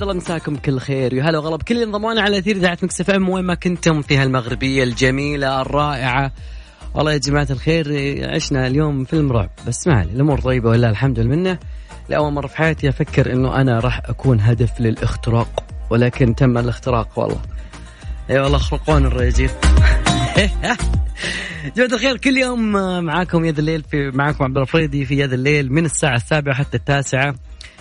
اسعد الله مساكم بكل خير. وهلا وغلا بكل اللي انضمونا على أثير إذاعة Mix FM. وين ما كنتم في هالمغربية الجميلة الرائعة. والله يا جماعة الخير عشنا اليوم فيلم رعب. بس ما الأمور طيبة ولله الحمد والمنة. لأول مرة في حياتي أفكر إنه أنا راح أكون هدف للاختراق ولكن تم الاختراق والله. أي والله خرقوني يا رجال جماعة الخير كل يوم معاكم يا ذا الليل في معاكم عبد الفريدي في يا ذا الليل من الساعة السابعة حتى التاسعة.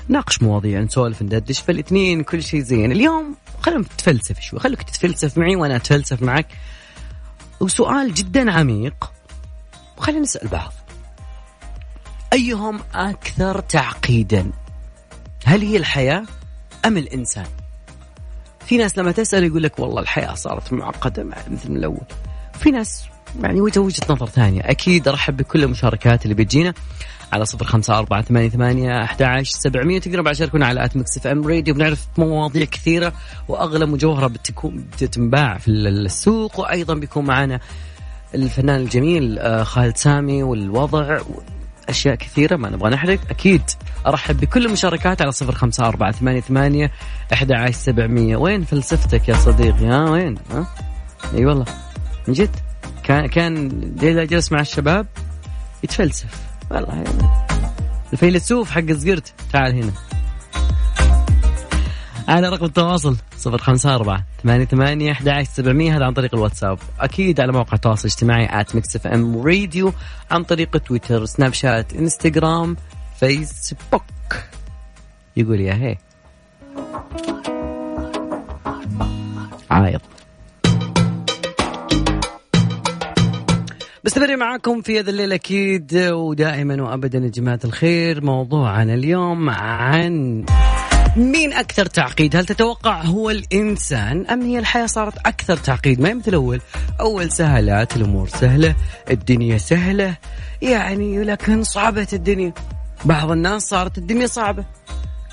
ناقش مواضيع نسولف ندردش فالاثنين كل شيء زين. اليوم خلينا نتفلسف شوي. خليك تتفلسف معي وأنا أتفلسف معك. وسؤال جدا عميق. وخلينا نسأل بعض. أيهم أكثر تعقيدا؟ هل هي الحياة أم الإنسان؟ في ناس لما تسأل يقول لك والله الحياة صارت معقدة مثل من الأول. في ناس يعني وجهه وجهة نظر ثانية. أكيد أرحب بكل المشاركات اللي بتجينا. على صفر خمسة أربعة ثمانية ثمانية أحد عشر سبعمية. تقدروا بعد تشاركونا على at Mix FM Radio. بنعرف مواضيع كثيرة وأغلى مجوهرة بتكون بتنباع في السوق وأيضا بيكون معنا الفنان الجميل آه، خالد سامي والوضع أشياء كثيرة ما نبغى نحرق. أكيد أرحب بكل المشاركات على صفر خمسة أربعة ثمانية ثمانية أحد عشر سبعمية. وين فلسفتك يا صديقي؟ ها وين؟ ها؟ أي والله من جد؟ كان كان جلس مع الشباب؟ يتفلسف. والله. الفيلسوف حق الزقرت تعال هنا. على رقم التواصل صفر خمسة أربعة ثمانية ثمانية أحد عشر سبعمية. هذا عن طريق الواتساب. أكيد على موقع التواصل الاجتماعي at Mix FM Radio عن طريق تويتر سناب شات إنستغرام فيسبوك. يقول يا هي. عايض. مستمر معاكم في هذا الليل أكيد ودائما وابدا يا جماعة الخير موضوعنا اليوم عن مين أكثر تعقيد؟ هل تتوقع هو الإنسان أم هي الحياة صارت أكثر تعقيد؟ ما هي مثل أول، أول سهلات الأمور سهلة، الدنيا سهلة، يعني لكن صعبت الدنيا. بعض الناس صارت الدنيا صعبة.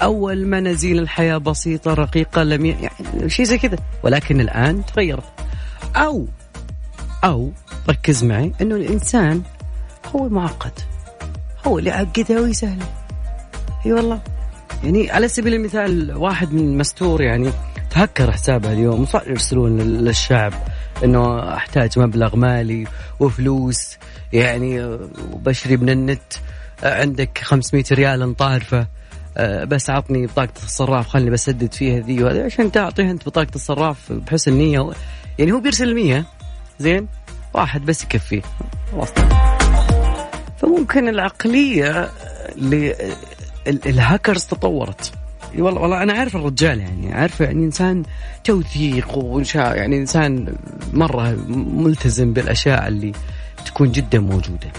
أول ما نزيل الحياة بسيطة رقيقة لم يعني شيء زي كذا، ولكن الآن تغيرت. أو أو ركز معي إنه الإنسان هو المعقد هو اللي عقدها ويسهله. أي والله. يعني على سبيل المثال واحد من مستور يعني تهكر حسابه اليوم وصار يرسلون للشعب إنه أحتاج مبلغ مالي وفلوس يعني وبشري من النت. عندك 500 ريال طارفه بس عطني بطاقة الصراف خلني بسدد فيها ذي وهذا عشان تعطيه أنت بطاقة الصراف بحسن نية. يعني هو بيرسل 100 زين؟ واحد بس يكفيه فممكن العقلية الهاكرز تطورت. والله والله أنا عارف الرجال يعني عارف يعني إنسان توثيق وإنشاء يعني إنسان مرة ملتزم بالأشياء اللي تكون جدا موجودة.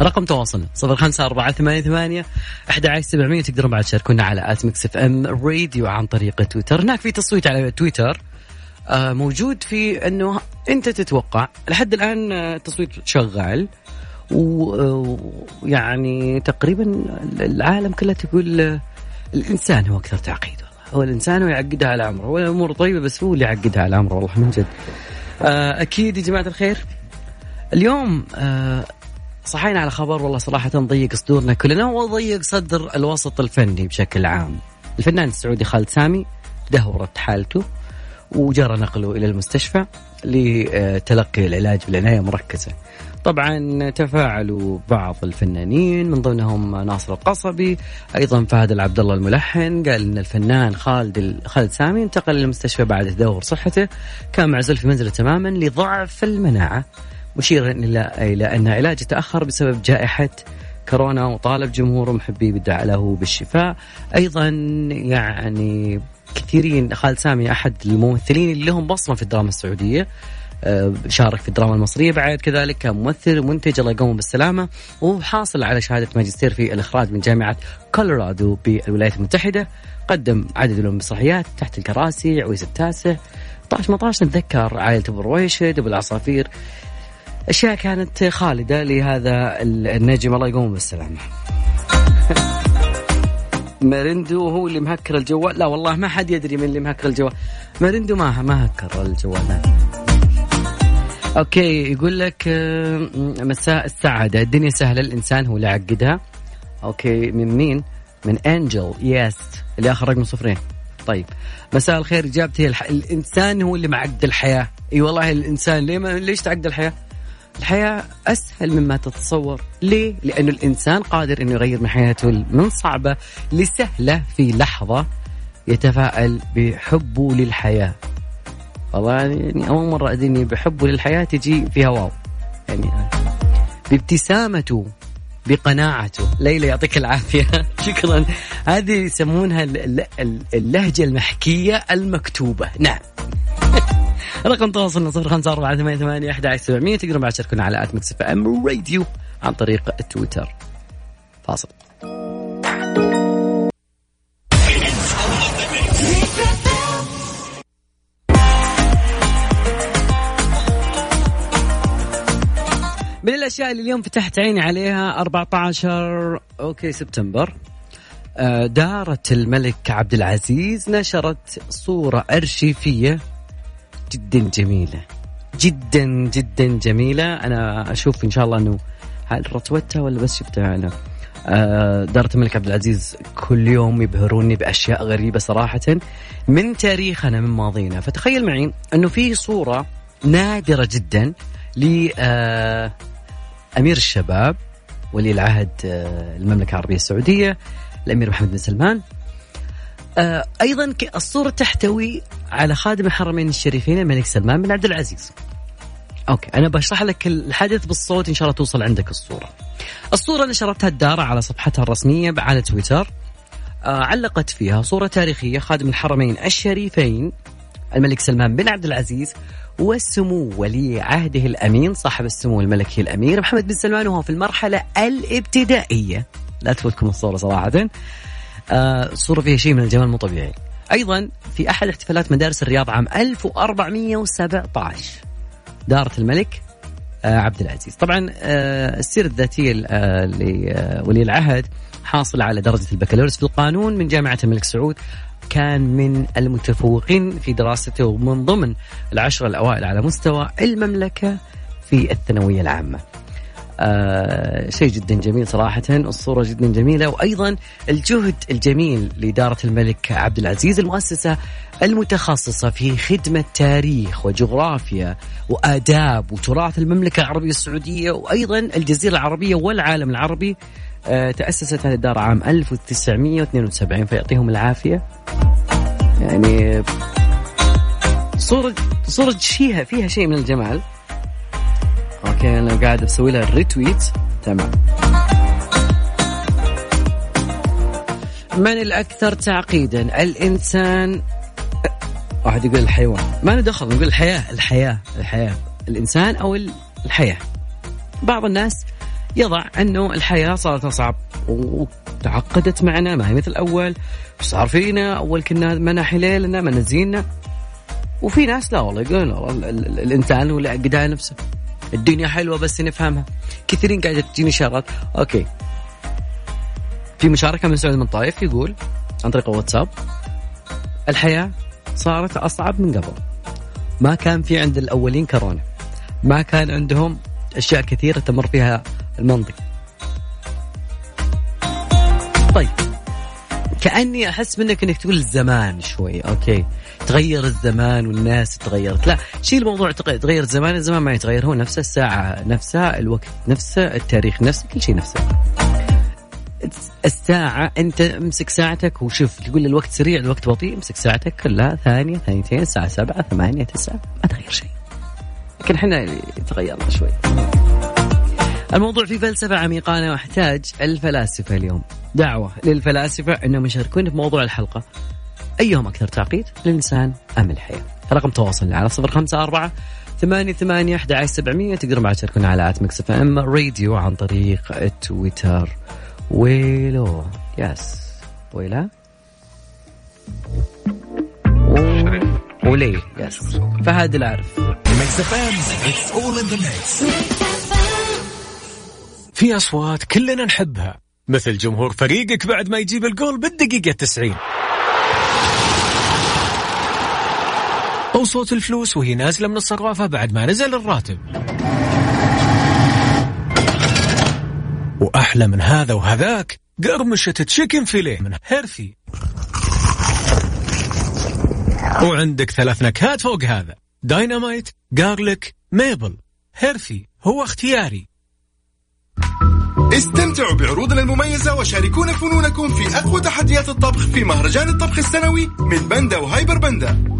رقم تواصلنا صفر خمسة أربعة ثمانية ثمانية أحد سبعمية تقدرون بعد تشاركونا على at Mix FM Radio عن طريق تويتر. هناك في تصويت على تويتر. موجود في إنه أنت تتوقع لحد الآن التصويت شغال ويعني تقريبا العالم كله تقول الإنسان هو أكثر تعقيد والله. هو الإنسان هو يعقدها على عمره والامور طيبة بس هو اللي يعقدها على عمره والله من جد. آه، أكيد يا جماعة الخير. اليوم آه، صحينا على خبر والله صراحة ضيق صدورنا كلنا وضيق صدر الوسط الفني بشكل عام. الفنان السعودي خالد سامي دهورت حالته. وجرى نقله إلى المستشفى لتلقي العلاج بالعناية المركزة طبعا تفاعلوا بعض الفنانين من ضمنهم ناصر القصبي أيضا فهد العبد الله الملحن. قال إن الفنان خالد خالد سامي انتقل للمستشفى بعد تدهور صحته كان معزول في منزله تماما لضعف المناعة مشيرا إلى إلى أن علاجه تأخر بسبب جائحة كورونا وطالب جمهوره محبيه بالدعاء له بالشفاء. أيضا يعني كثيرين خالد سامي أحد الممثلين اللي لهم بصمة في الدراما السعودية. آه، شارك في الدراما المصرية بعد كذلك كان ممثل ومنتج الله يقوم بالسلامة وحاصل على شهادة ماجستير في الإخراج من جامعة كولورادو بالولايات المتحدة. قدم عدد من المسرحيات تحت الكراسي عويس التاسع 12 18 نتذكر عائلة أبو رويشد أبو العصافير. أشياء كانت خالدة لهذا النجم الله يقومه بالسلامة. مارندو هو اللي مهكر الجوال. لا والله ما حد يدري من اللي مهكر الجوال. مارندو ما ما هكر الجوال. OK يقول لك آه، مساء السعادة. الدنيا سهلة الإنسان هو اللي عقدها OK من مين؟ من Angel. Yes. اللي آخر رقم صفرين. طيب. مساء الخير إجابتي الح... الإنسان هو اللي معقد الحياة. إي والله الإنسان ليه ما... ليش تعقد الحياة؟ الحياة أسهل مما تتصور. ليه؟ لأنه الإنسان قادر أنه يغير من حياته من صعبة لسهلة في لحظة يتفائل بحبه للحياة. والله يعني أول مرة أدري بحبه للحياة تجي فيها واو. يعني بابتسامته بقناعته. ليلى يعطيك العافية. شكرا. هذه يسمونها اللهجة المحكية المكتوبة. نعم. رقم تواصلنا صفر خمسة أربعة ثمانية ثمانية أحد عشر سبعمية. تقدرون بعد تشاركونا على at Mix FM Radio عن طريق التويتر فاصل. من الأشياء اللي اليوم فتحت عيني عليها 14 أوكي سبتمبر. آه، دارة الملك عبد العزيز نشرت صورة أرشيفية جدا جميلة. جدا جدا جميلة. أنا أشوف إن شاء الله أنه هل رتوتها ولا بس شفتها أنا؟ آه، دارة الملك عبد العزيز كل يوم يبهروني بأشياء غريبة صراحة. من تاريخنا من ماضينا. فتخيل معي أنه في صورة نادرة جدا ل آه، الشباب ولي العهد آه، المملكة العربية السعودية الأمير محمد بن سلمان. أيضا الصورة تحتوي على خادم الحرمين الشريفين الملك سلمان بن عبد العزيز. أوكي أنا بشرح لك الحدث بالصوت إن شاء الله توصل عندك الصورة. الصورة نشرتها الدار على صفحتها الرسمية على تويتر. آه علقت فيها صورة تاريخية خادم الحرمين الشريفين الملك سلمان بن عبد العزيز والسمو ولي عهده الأمين صاحب السمو الملكي الأمير محمد بن سلمان وهو في المرحلة الابتدائية. لا تفوتكم الصورة صراحة. آه صورة فيها شيء من الجمال مو طبيعي. أيضا في أحد احتفالات مدارس الرياض عام 1417 دارت الملك آه عبد العزيز. طبعا آه السيرة الذاتية لولي العهد حاصل على درجة البكالوريوس في القانون من جامعة الملك سعود كان من المتفوقين في دراسته ومن ضمن العشرة الأوائل على مستوى المملكة في الثانوية العامة. آه شيء جدا جميل صراحة الصورة جدا جميلة وأيضا الجهد الجميل لإدارة الملك عبد العزيز المؤسسة المتخصصة في خدمة تاريخ وجغرافيا وآداب وتراث المملكة العربية السعودية وأيضا الجزيرة العربية والعالم العربي. آه تأسست هذه الدار عام 1972 فيعطيهم العافية. يعني صورة صورة شيها فيها شيء من الجمال. OK أنا قاعد أسوي لها ال retweet تمام. من الأكثر تعقيدا؟ الإنسان. واحد يقول الحيوان. ما له دخل نقول الحياة. الحياة. الحياة. الإنسان أو الحياة. بعض الناس يضع أنه الحياة صارت اصعب وتعقدت معنا. ما هي مثل اول صار فينا؟ أول كنا مناحي ليلنا منازينا وفي ناس لا والله يقولون الإنسان هو اللي نفسه. الدنيا حلوة بس نفهمها. كثيرين قاعدة تجيني اشارات أوكي. في مشاركة من سعود من طايف يقول عن طريق الواتساب الحياة صارت أصعب من قبل. ما كان في عند الأولين كورونا. ما كان عندهم أشياء كثيرة تمر فيها المنطق. طيب. كأني أحس منك إنك تقول الزمان شوي. أوكي. تغير الزمان والناس تغيرت. لا شيل الموضوع تغير الزمان الزمان ما يتغير هو نفسه الساعة نفسها الوقت نفسه التاريخ نفسه كل شيء نفسه الساعة. أنت امسك ساعتك وشوف تقول الوقت سريع الوقت بطيء امسك ساعتك كلها ثانية ثانيتين الساعة سبعة ثمانية تسعة ما تغير شيء. لكن إحنا تغيرنا شوي. الموضوع في فلسفة عميقة واحتاج الفلاسفة اليوم. دعوة للفلاسفة أنهم يشاركون في موضوع الحلقة. أيهم أكثر تعقيد؟ الإنسان. أم الحياة. رقم تواصلنا على صفر خمسة أربعة ثمانية ثمانية أحد عشر سبعمية. تقدرون بعد تشاركونا على at Mix FM Radio عن طريق التويتر ويلو. Yes. ويلا. ولي يس. فهد العارف. في أصوات كلنا نحبها. مثل جمهور فريقك بعد ما يجيب الجول بالدقيقة 90 أو صوت الفلوس وهي نازلة من الصرافة بعد ما نزل الراتب. وأحلى من هذا وهذاك قرمشة تشيكن فيليه من هيرثي. وعندك ثلاث نكهات فوق هذا. Dynamite garlic maple. هيرفي هو اختياري. استمتعوا بعروضنا المميزة وشاركونا فنونكم في أقوى تحديات الطبخ في مهرجان الطبخ السنوي من بندا وهايبر بندا.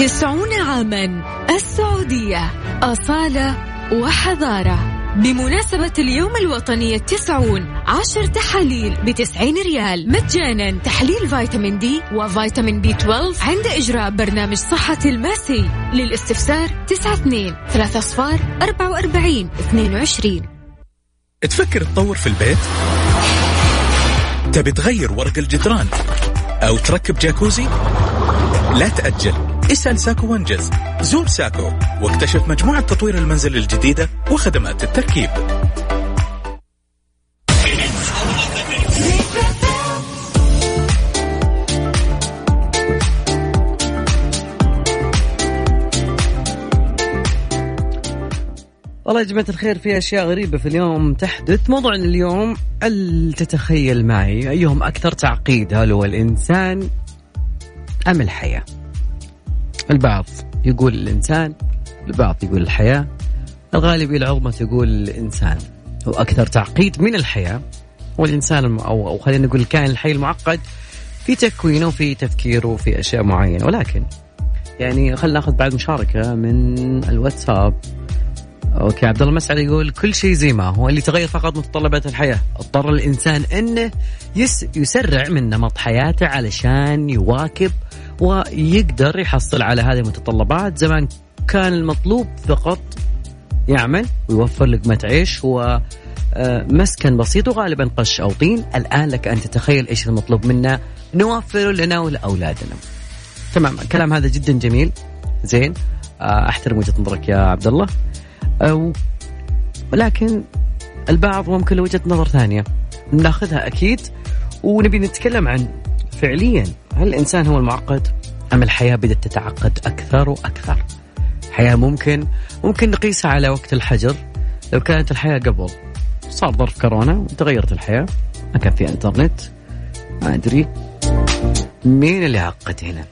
تسعون عاما السعودية أصالة وحضارة بمناسبة اليوم الوطني التسعون عشر تحاليل بتسعين ريال مجانا تحليل فيتامين D وفيتامين B 12 عند إجراء برنامج صحة الماسي للاستفسار تسعة اثنين ثلاثة أصفار أربعة وأربعين اثنين وعشرين تفكر تطور في البيت؟ تبي تغير ورق الجدران؟ أو تركب جاكوزي؟ لا تأجل اسأل ساكو وانجز. زور ساكو واكتشف مجموعة تطوير المنزل الجديدة وخدمات التركيب. والله يا جماعة الخير في أشياء غريبة في اليوم تحدث. موضوعنا اليوم هل تتخيل معي أيهم أكثر تعقيد هل هو الإنسان أم الحياة؟ البعض يقول الإنسان البعض يقول الحياة الغالبية العظمى تقول الإنسان. هو أكثر تعقيد من الحياة والإنسان. أو, أو خلينا نقول الكائن الحي المعقد في تكوينه وفي تفكيره وفي أشياء معينة. ولكن يعني خلينا ناخذ بعد مشاركة من الواتساب. OK عبد الله مسعد يقول كل شيء زي ما هو اللي تغير فقط متطلبات الحياة، اضطر الإنسان إنه يس يسرع من نمط حياته علشان يواكب ويقدر يحصل على هذه المتطلبات، زمان كان المطلوب فقط يعمل ويوفر لقمة عيش آه، مسكن بسيط وغالبا قش أو طين، الآن لك أن تتخيل إيش المطلوب منا. نوفره لنا ولأولادنا. تمام الكلام هذا جدا جميل. زين آه، أحترم وجهة نظرك يا عبد الله أو ولكن البعض ممكن له وجهة نظر ثانية. ناخذها أكيد ونبي نتكلم عن فعليا هل الإنسان هو المعقد؟ أم الحياة بدأت تتعقد أكثر وأكثر؟ الحياة ممكن ممكن نقيسها على وقت الحجر. لو كانت الحياة قبل صار ظرف كورونا وتغيرت الحياة. ما كان في إنترنت. ما أدري. مين اللي عقد هنا؟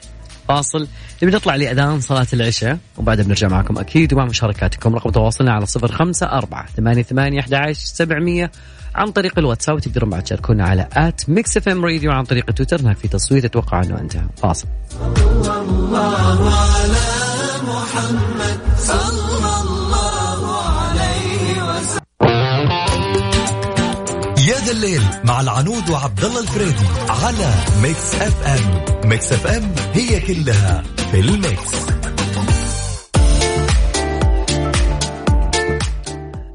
فاصل. نبي نطلع لأذان صلاة العشاء وبعدها بنرجع معكم أكيد. ومع مشاركاتكم رقم تواصلنا على صفر خمسة أربعة ثمانية ثمانية أحد سبعمية عن طريق الواتساب وتقدرون بعد تشاركونا على at Mix FM Radio عن طريق تويتر. هناك في تصويت أتوقع أنه انتهى فاصل. الله على محمد صلى الله عليه وسلم يا ذا الليل مع العنود وعبد الله الفريدي على Mix FM. Mix FM هي كلها في ال mix.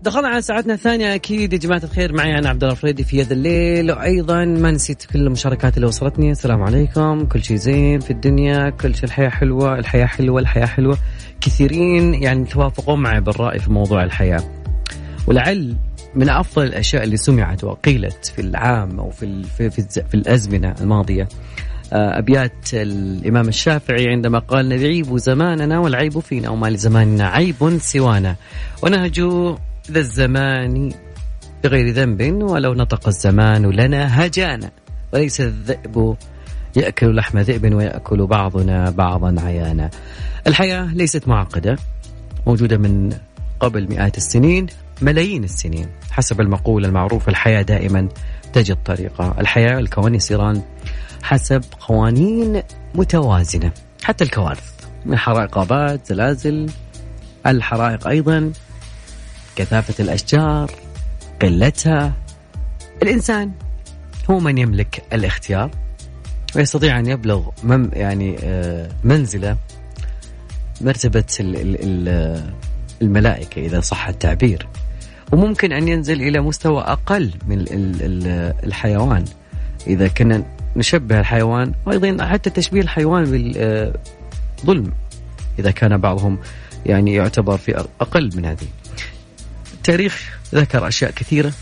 دخلنا على ساعتنا الثانية. أكيد يا جماعة الخير معي أنا عبد الله الفريدي في يا ذا الليل وأيضا ما نسيت كل المشاركات اللي وصلتني. السلام عليكم. كل شيء زين في الدنيا كل شيء الحياة حلوة الحياة حلوة الحياة حلوة. كثيرين يعني توافقون معي بالرأي في موضوع الحياة. ولعل من أفضل الأشياء اللي سمعت وقيلت في العام أو في في, في, في الأزمنة الماضية. آه، أبيات الإمام الشافعي عندما قال نعيب زماننا والعيب فينا وما لزماننا عيب سوانا. ونهج ذا الزمان بغير ذنب ولو نطق الزمان لنا هجانا. وليس الذئب يأكل لحم ذئب ويأكل بعضنا بعضا عيانا. الحياة ليست معقدة موجودة من قبل مئات السنين ملايين السنين. حسب المقولة المعروفة الحياة دائما تجد طريقة الحياة الكون يسيران حسب قوانين متوازنة حتى الكوارث. من حرائق غابات زلازل الحرائق أيضا. كثافة الأشجار قلتها. الإنسان. هو من يملك الاختيار ويستطيع أن يبلغ مم يعني آه، منزلة مرتبة الملائكة إذا صح التعبير. وممكن أن ينزل إلى مستوى أقل من الحيوان. إذا كنا نشبه الحيوان وأيضا حتى تشبيه الحيوان بالظلم. إذا كان بعضهم يعني يعتبر في أقل من هذه. التاريخ ذكر أشياء كثيرة.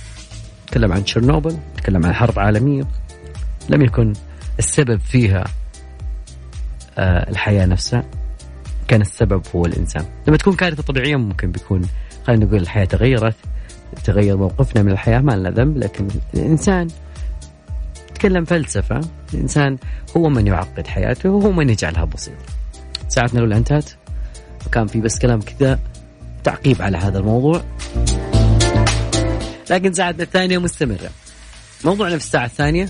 تكلم عن تشيرنوبل تكلم عن حرب عالمية. لم يكن السبب فيها آه، الحياة نفسها. كان السبب هو الإنسان. لما تكون كارثة طبيعية ممكن بيكون خلينا نقول الحياة تغيرت. تغير موقفنا من الحياة ما لنا ذنب. لكن الإنسان نتكلم فلسفة. الإنسان هو من يعقد حياته وهو من يجعلها بسيطة. ساعتنا الأولى انتهت. وكان في بس كلام كذا تعقيب على هذا الموضوع. لكن ساعتنا الثانية مستمرة. موضوعنا في الساعة الثانية؟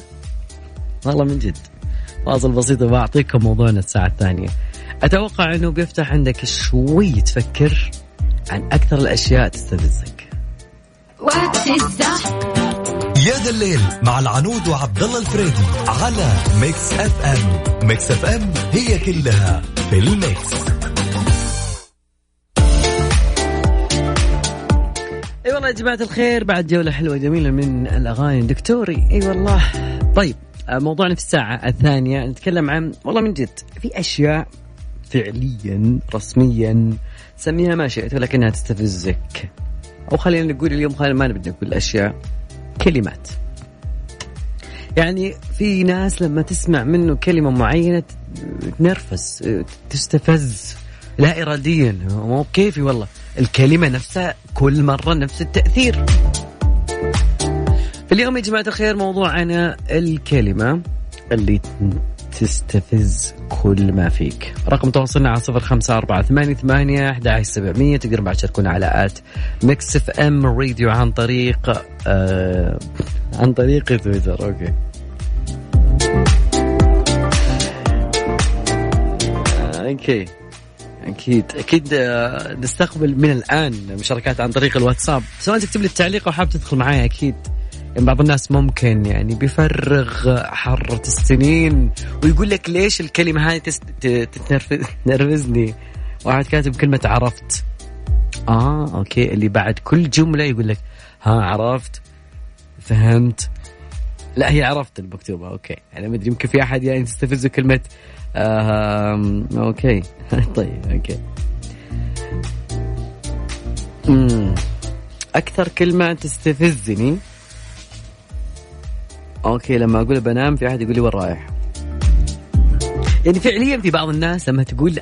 والله من جد. واصل بسيط بعطيكم موضوعنا الساعة الثانية. أتوقع أنه بيفتح عندك شوي تفكر عن أكثر الأشياء تستفزك. وقت الزحمة يا ذا الليل مع العنود وعبد الله الفريدي على Mix FM. Mix FM هي كلها في الميكس. اي والله يا جماعة الخير بعد جولة حلوة جميلة من الأغاني. دكتوري اي والله. طيب آه، موضوعنا في الساعة الثانية نتكلم عن والله من جد في أشياء فعليا رسميا سميها ما شئت ولكنها تستفزك. أو خلينا نقول اليوم خلينا ما نبدأ نقول أشياء كلمات. يعني في ناس لما تسمع منه كلمة معينة تنرفز تستفز لا إراديا. مو كيفي والله. الكلمة نفسها كل مرة نفس التأثير. اليوم يا جماعة الخير موضوعنا الكلمة اللي تستفز كل ما فيك. رقم تواصلنا على صفر خمسة أربعة ثمانية ثمانية أحد سبعمية. تقدر بعد تشاركونا على at Mix FM Radio عن طريق آه عن طريق تويتر. okay. آه، okay. أكيد. أكيد آه، نستقبل من الآن مشاركات عن طريق الواتساب. سواء تكتب لي التعليق أو حاب تدخل معي أكيد. يعني بعض الناس ممكن يعني بيفرغ حرة السنين ويقول لك ليش الكلمة هذه تست... تتنرفز- تنرفزني؟ واحد كاتب كلمة عرفت. آه okay. اللي بعد كل جملة يقول لك ها عرفت فهمت. لا هي عرفت المكتوبة okay. أنا ما أدري يمكن في أحد يعني تستفزه كلمة آه okay. طيب okay. أكثر كلمة تستفزني؟ okay لما أقول بنام في أحد يقول لي وين رايح؟ يعني فعليا في بعض الناس لما تقول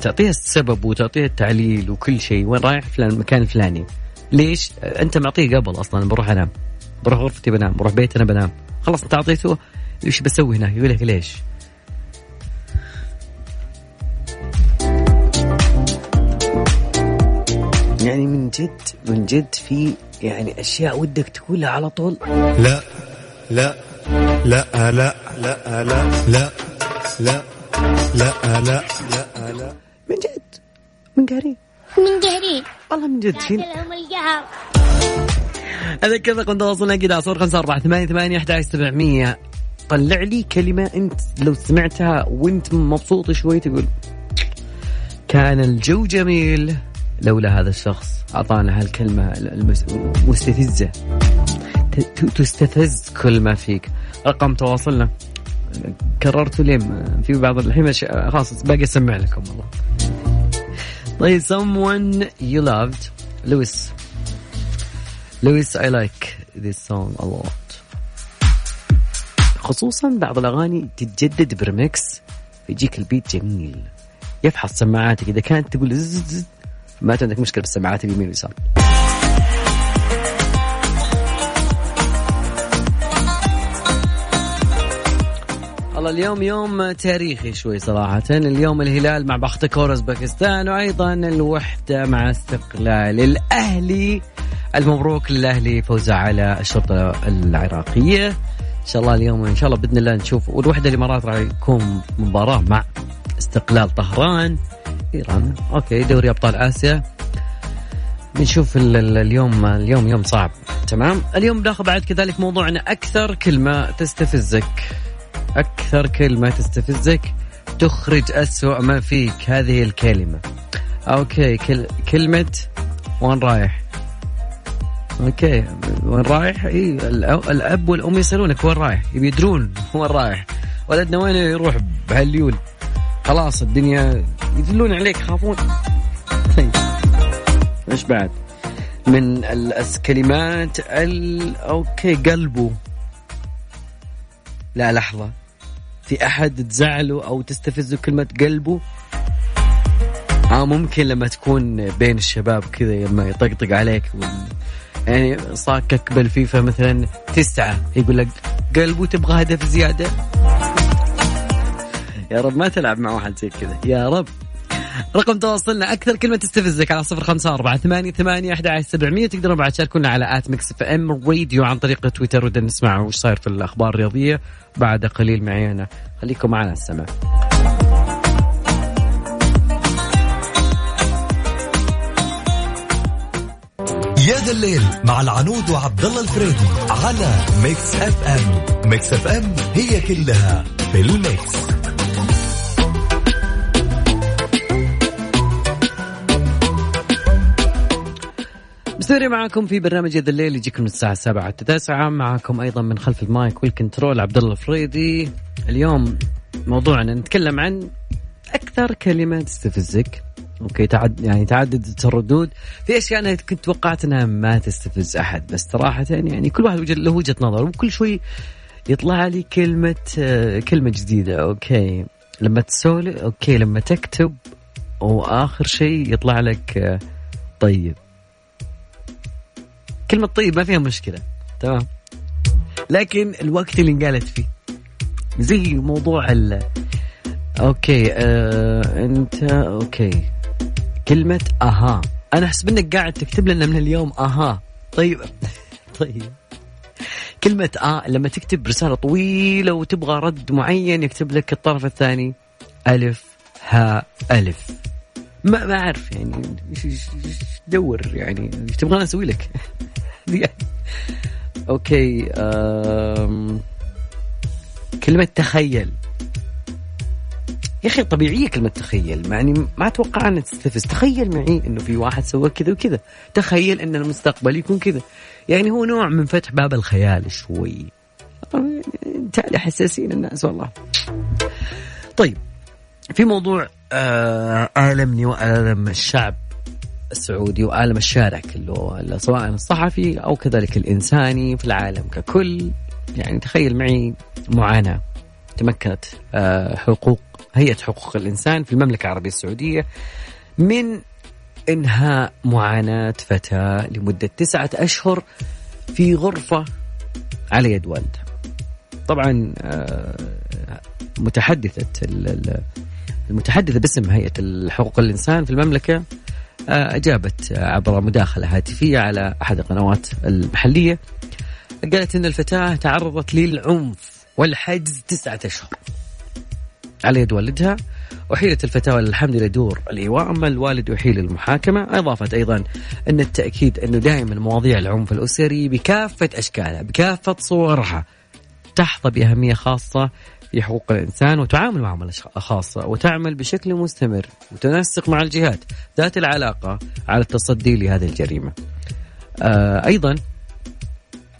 تعطيها السبب وتعطيها التعليل وكل شيء وين رايح؟ فلان المكان الفلاني ليش؟ أنت معطيه قبل أصلا بروح أنام. بروح غرفتي بنام بروح بيتنا بنام خلاص انت اعطيته إيش بسوي هناك يقول لك ليش يعني من جد من جد في يعني اشياء ودك تقولها على طول لا لا لا لا لا لا لا لا لا لا لا لا من جد من قريب من قريب والله من جد في لهم القهر اذكر رقم تواصلنا كذا صفر خمسة أربعة ثمانية ثمانية أحد سبعمية. طلع لي كلمة أنت لو سمعتها وأنت مبسوط شوي تقول كان الجو جميل لولا هذا الشخص أعطانا هالكلمة المس- المستفزة تستفز كل ما فيك. رقم تواصلنا. كررته ليه ما- في بعض الحين خلاص باقي أسمع لكم والله. طيب someone you loved لويس لويس I like this song خصوصا بعض الأغاني تتجدد بريمكس فيجيك ال beat جميل. يفحص سماعاتك إذا كانت تقول ما عندك مشكلة بالسماعات اليمين واليسار والله اليوم يوم تاريخي شوي صراحة. اليوم الهلال مع بختكور أوزبكستان وأيضا الوحدة مع استقلال الأهلي. المبروك للأهلي فوزه على الشرطة العراقية. إن شاء الله اليوم إن شاء الله بإذن الله نشوف والوحدة الإمارات راح يكون مباراة مع استقلال طهران إيران. أوكي دوري أبطال آسيا. بنشوف ال- ال- اليوم اليوم يوم صعب. تمام؟ اليوم بناخذ بعد كذلك موضوعنا أكثر. كلمة تستفزك. أكثر كلمة تستفزك تخرج أسوأ ما فيك. هذه الكلمة. okay كل كلمة وين رايح؟ okay وين رايح؟ إي الأ- الأب والأم يسألونك وين رايح؟ يدرون وين رايح. ولدنا وين يروح بهالليول خلاص الدنيا يدلون عليك يخافون. طيب إيش بعد؟ من الكلمات ال... okay قلبه. لا لحظة. في أحد تزعله أو تستفزه كلمة قلبه؟ آه ممكن لما تكون بين الشباب كذا لما يطقطق عليك وال... يعني صاكك بالفيفا مثلا تسعة يقول لك قلب وتبغى هدف زيادة؟ يا رب ما تلعب مع واحد زي كذا. يا رب. رقم تواصلنا أكثر كلمة تستفزك على صفر خمسة أربعة ثمانية ثمانية أحد سبعمية. تقدرون بعد تشاركونا على at Mix FM Radio عن طريق تويتر. ودنا نسمع وش صاير في الأخبار الرياضية بعد قليل معي أنا خليكم معنا السمع يا ذا الليل مع العنود وعبد الله الفريدي على Mix FM. Mix FM هي كلها في ال mix. مستمرين معاكم في برنامج يا ذا الليل يجيكم من الساعة 7 حتى 9 معاكم أيضا من خلف ال mic وال control عبد الله الفريدي. اليوم موضوعنا نتكلم عن أكثر كلمة تستفزك. okay تعد يعني تعددت الردود في أشياء أنا كنت توقعت إنها ما تستفز أحد بس صراحة يعني كل واحد له وجهة نظر وكل شوي يطلع لي كلمة كلمة جديدة. okay لما تسولف okay لما تكتب وآخر شيء يطلع لك طيب. كلمة طيب ما فيها مشكلة. تمام؟ لكن الوقت اللي انقالت فيه. زي موضوع ال okay آه أنت okay. كلمة أها. أنا أحسب إنك قاعد تكتب لنا من اليوم أها. طيب. طيب. كلمة آه لما تكتب رسالة طويلة وتبغى رد معين يكتب لك الطرف الثاني. ألف هاء ألف. ما ما أعرف يعني إيش- إيش- إيش دور يعني؟ إيش تبغى أسوي لك؟ يعني. أوكي أم... كلمة تخيل. يا أخي طبيعية كلمة تخيل يعني ما أتوقع أنها تستفز. تخيل معي إنه في واحد سوى كذا وكذا. تخيل إن المستقبل يكون كذا. يعني هو نوع من فتح باب الخيال شوي. تعالى حساسين الناس والله. طيب في موضوع آه آلمني وآلم الشعب السعودي وآلم الشارع كله سواء الصحفي أو كذلك الإنساني في العالم ككل. يعني تخيل معي معاناة تمكنت آه، حقوق هيئة حقوق الإنسان في المملكة العربية السعودية من إنهاء معاناة فتاة لمدة تسعة أشهر في غرفة على يد والدها طبعا آه، متحدثة المتحدثة باسم هيئة حقوق الإنسان في المملكة آه، أجابت عبر مداخلة هاتفية على أحد القنوات المحلية. قالت أن الفتاة تعرضت للعنف والحجز تسعة أشهر. على يد والدها أحيلت الفتاة والحمد لله دور الإيواء أما الوالد أحيل المحاكمة. أضافت أيضا أن التأكيد أنه دائما مواضيع العنف الأسري بكافة أشكالها بكافة صورها تحظى بأهمية خاصة في حقوق الإنسان وتعامل معاملة خاصة وتعمل بشكل مستمر وتنسق مع الجهات ذات العلاقة على التصدي لهذه الجريمة. آه أيضا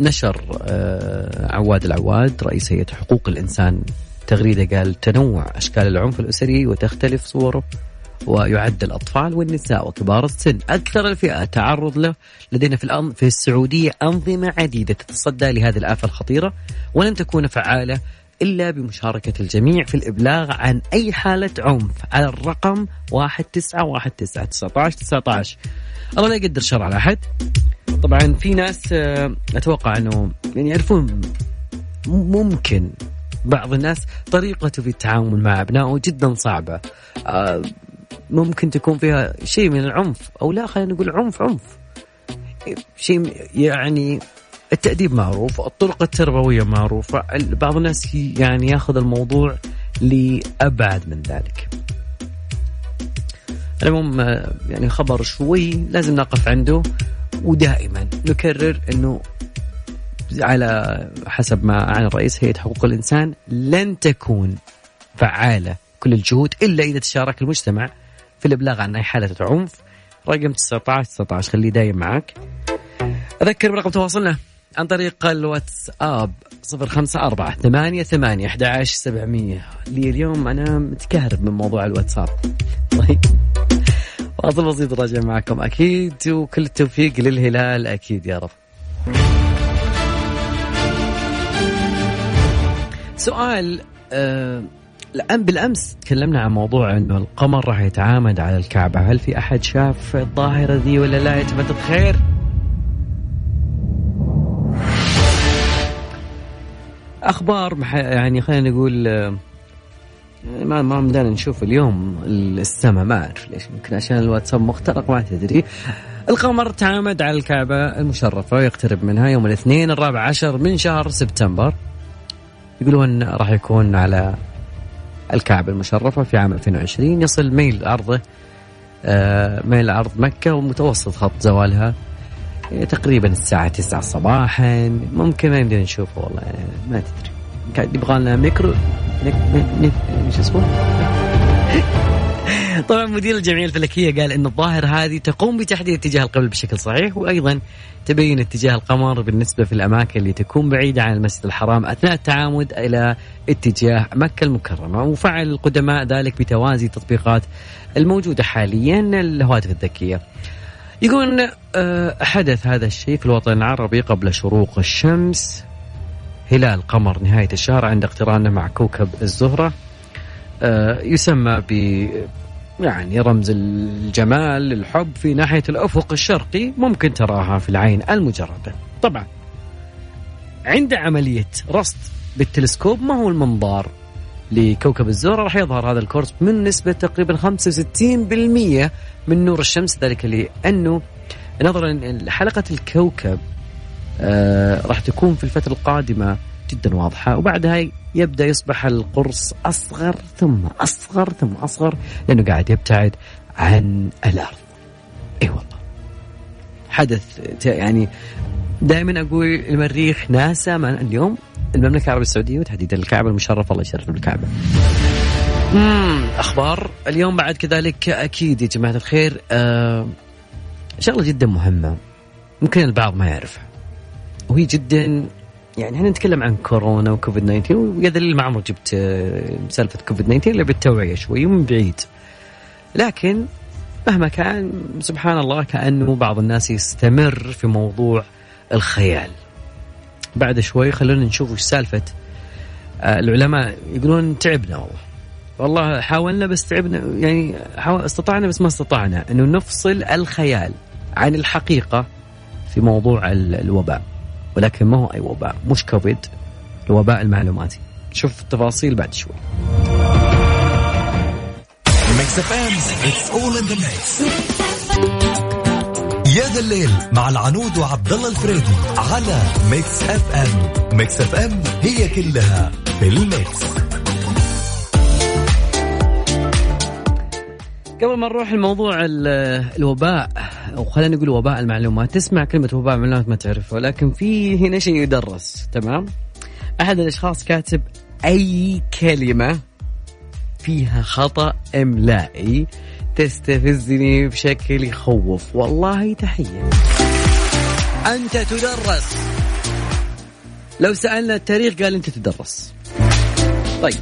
نشر آه عواد العواد رئيس هيئة حقوق الإنسان تغريدة قال تنوع أشكال العنف الأسري وتختلف صوره ويعد الأطفال والنساء وكبار السن. أكثر الفئات تعرض له لدينا في, الأن... في السعودية أنظمة عديدة تتصدى لهذه الآفة الخطيرة ولن تكون فعالة إلا بمشاركة الجميع في الإبلاغ عن أي حالة عنف على الرقم 1919 19 19 الله لا يقدر شر على أحد. طبعا في ناس آه، أتوقع أنه يعني يعرفون ممكن بعض الناس طريقته في التعامل مع أبنائه جدا صعبة. آه، ممكن تكون فيها شيء من العنف أو لا خلينا نقول عنف عنف. شيء يعني التأديب معروف الطرق التربوية معروفة بعض الناس يعني ياخذ الموضوع لأبعد من ذلك. المهم آه، يعني خبر شوي لازم نقف عنده ودائما نكرر إنه على حسب ما عن الرئيس هيئة حقوق الإنسان لن تكون فعالة كل الجهود إلا إذا تشارك المجتمع في الإبلاغ عن أي حالة عنف. رقم 19 19 خليه دايم معك. أذكر برقم تواصلنا. عن طريق الواتساب صفر خمسة أربعة ثمانية ثمانية أحد عشر سبعمية. لي اليوم أنا متكهرب من موضوع الواتساب. طيب. واصل بسيط راجع معكم. أكيد وكل التوفيق للهلال. أكيد يا رب. سؤال آه الآن بالأمس تكلمنا عن موضوع أنه القمر راح يتعامد على الكعبة. هل في أحد شاف الظاهرة ذي ولا لا؟ يا جماعة الخير. أخبار يعني خلينا نقول آه، ما ما بدنا نشوف اليوم السماء ما أعرف ليش يمكن عشان الواتساب مخترق ما تدري. القمر تعامد على الكعبة المشرفة ويقترب منها يوم الاثنين الرابع عشر من شهر سبتمبر. يقولون راح يكون على الكعبة المشرفة في عام 2020 يصل ميل عرضه آه، ميل عرض مكة ومتوسط خط زوالها تقريبا الساعة 9 صباحا ممكن ما يمدينا نشوفه والله ما تدري قاعد يبغى لنا ميكرو. إيش اسمه؟ طبعا مدير الجمعية الفلكية قال إن الظاهره هذه تقوم بتحديد اتجاه القبل بشكل صحيح وأيضا تبين اتجاه القمر بالنسبة في الأماكن اللي تكون بعيدة عن المسجد الحرام أثناء التعامد إلى اتجاه مكة المكرمة وفعل القدماء ذلك بتوازي التطبيقات الموجودة حاليا الهواتف الذكية. يقول آه، حدث هذا الشيء في الوطن العربي قبل شروق الشمس هلال قمر نهاية الشهر عند اقترانه مع كوكب الزهرة. آه، يسمى ب يعني رمز الجمال الحب في ناحية الأفق الشرقي ممكن تراها في العين المجردة. طبعا عند عملية رصد بالتلسكوب ما هو المنظار؟ لكوكب الزهرة راح يظهر هذا الكورس من نسبة تقريبا 65% من نور الشمس ذلك لأنه نظرا حلقة الكوكب آه راح تكون في الفترة القادمة جدا واضحة وبعدها يبدأ يصبح القرص أصغر ثم أصغر ثم أصغر لأنه قاعد يبتعد عن الأرض. أي والله. حدث يعني دائما أقول المريخ ناسا ما اليوم المملكة العربية السعودية وتحديدا الكعبة المشرفة الله يشرف بالكعبة مم، أخبار اليوم بعد كذلك أكيد يا جماعة الخير آه شغلة جدا مهمة ممكن البعض ما يعرفها وهي جدا يعني إحنا نتكلم عن كورونا وكوفيد 19 ويا دليل ما عمري جبت آه، سالفة كوفيد 19 إلا بالتوعية شوي ومن بعيد. لكن مهما كان سبحان الله كأنه بعض الناس يستمر في موضوع الخيال. بعد شوي خلونا نشوف وش سالفة آه، العلماء يقولون تعبنا والله. والله حاولنا بس تعبنا يعني استطعنا بس ما استطعنا إنه نفصل الخيال عن الحقيقة في موضوع ال- الوباء. ولكن ما هو أي وباء مش كوفيد الوباء المعلوماتي شوف التفاصيل بعد شوي Mix يا ذا الليل مع العنود وعبد الله الفريدي على Mix FM. Mix FM هي كلها في ال Mix. قبل ما نروح لموضوع ال- الوباء أو خلينا نقول وباء المعلومات تسمع كلمة وباء المعلومات ما تعرفها ولكن في هنا شيء يدرس تمام؟ أحد الأشخاص كاتب أي كلمة فيها خطأ املائي تستفزني بشكل يخوف. والله تحية. أنت تدرس. لو سألنا التاريخ قال أنت تدرس. طيب.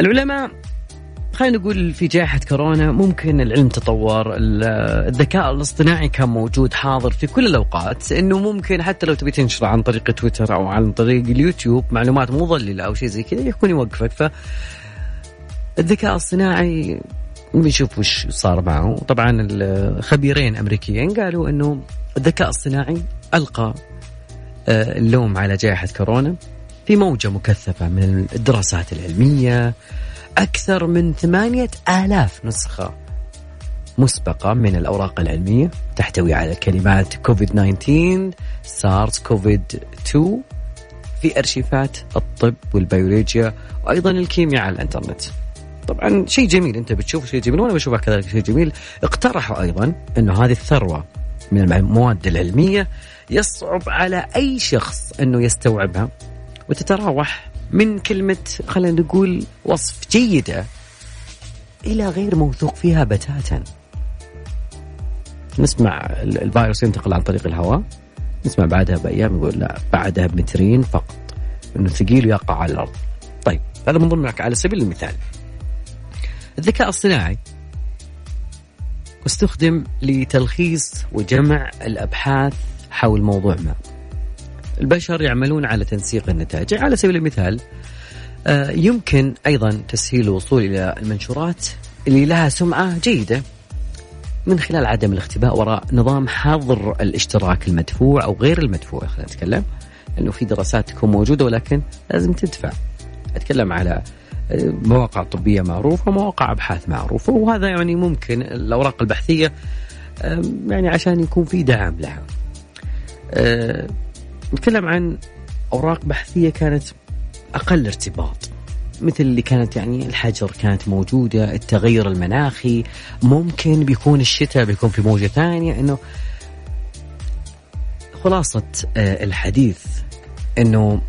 العلماء خلينا نقول في جائحة كورونا ممكن العلم تطور ال- الذكاء الاصطناعي كان موجود حاضر في كل الأوقات إنه ممكن حتى لو تبي تنشر عن طريق تويتر أو عن طريق اليوتيوب معلومات مضللة أو شيء زي كذا يكون يوقفك. ف الذكاء الصناعي بنشوف وش صار معه. طبعا الخبيرين أمريكيين قالوا إنه الذكاء الصناعي ألقى آه، اللوم على جائحة كورونا في موجة مكثفة من الدراسات العلمية. أكثر من ثمانية آلاف نسخة مسبقة من الأوراق العلمية تحتوي على كلمات كوفيد 19 سارس كوفيد 2 في أرشيفات الطب والبيولوجيا وأيضا الكيمياء على الإنترنت. طبعا شيء جميل أنت بتشوف شيء جميل وأنا بشوفه كذلك شيء جميل. اقترحوا أيضا أنه هذه الثروة من المواد العلمية يصعب على أي شخص أنه يستوعبها وتتراوح من كلمة خلينا نقول وصف جيدة إلى غير موثوق فيها بتاتا. نسمع ال- الفيروس ينتقل عن طريق الهواء. نسمع بعدها بأيام يقول لا بعدها بمترين فقط. أنه ثقيل ويقع على الأرض. طيب هذا من ضمن على سبيل المثال. الذكاء الصناعي استخدم لتلخيص وجمع الأبحاث حول موضوع ما. البشر يعملون على تنسيق النتائج على سبيل المثال آه، يمكن أيضا تسهيل الوصول إلى المنشورات اللي لها سمعة جيدة من خلال عدم الاختباء وراء نظام حظر الاشتراك المدفوع أو غير المدفوع خلينا نتكلم انه في دراسات تكون موجودة ولكن لازم تدفع. أتكلم على آه، مواقع طبية معروفة ومواقع أبحاث معروفة وهذا يعني ممكن الأوراق البحثية آه، يعني عشان يكون في دعم لها. نتكلم عن أوراق بحثية كانت أقل ارتباط مثل اللي كانت يعني الحجر كانت موجودة التغير المناخي ممكن بيكون الشتاء بيكون في موجة ثانية إنه خلاصة آه، الحديث إنه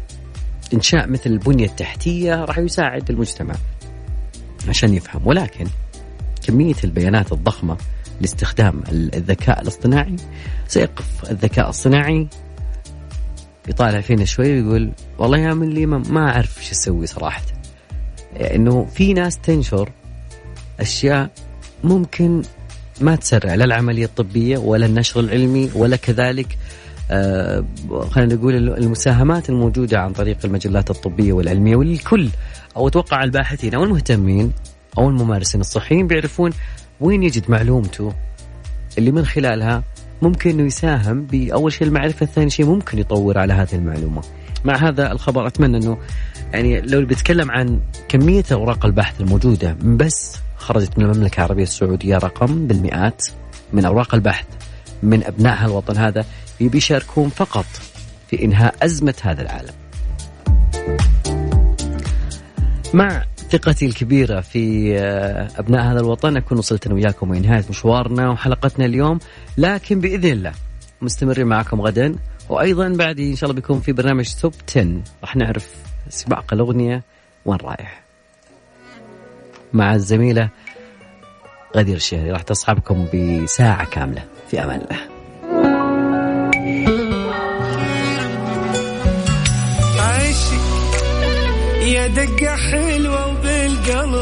إنشاء مثل البنية التحتية راح يساعد المجتمع عشان يفهم. ولكن كمية البيانات الضخمة لاستخدام الذكاء الاصطناعي سيقف الذكاء الصناعي يطالع فينا شوي ويقول والله يا من لي ما أعرف إيش أسوي صراحة. إنه في ناس تنشر أشياء ممكن ما تسرع لا العملية الطبية ولا النشر العلمي ولا كذلك آه خلينا نقول المساهمات الموجودة عن طريق المجلات الطبية والعلمية والكل. أو أتوقع الباحثين أو المهتمين أو الممارسين الصحيين بيعرفون وين يجد معلومته اللي من خلالها ممكن إنه يساهم بأول شيء المعرفة، ثاني شيء ممكن يطور على هذه المعلومة. مع هذا الخبر أتمنى إنه يعني لو بيتكلم عن كمية أوراق البحث الموجودة بس خرجت من المملكة العربية السعودية رقم بالمئات من أوراق البحث من أبنائها الوطن هذا بيشاركون فقط في إنهاء أزمة هذا العالم. مع ثقتي الكبيرة في آه، أبناء هذا الوطن أكون وصلت أنا وياكم لنهاية مشوارنا وحلقتنا اليوم. لكن بإذن الله مستمرين معكم غدا وأيضا بعد إن شاء الله بيكون في برنامج توب 10 راح نعرف سباق الأغنية وين رايح. مع الزميلة غدير الشهري راح تصحبكم بساعة كاملة. في أمان الله. يا دقة حلوة গেল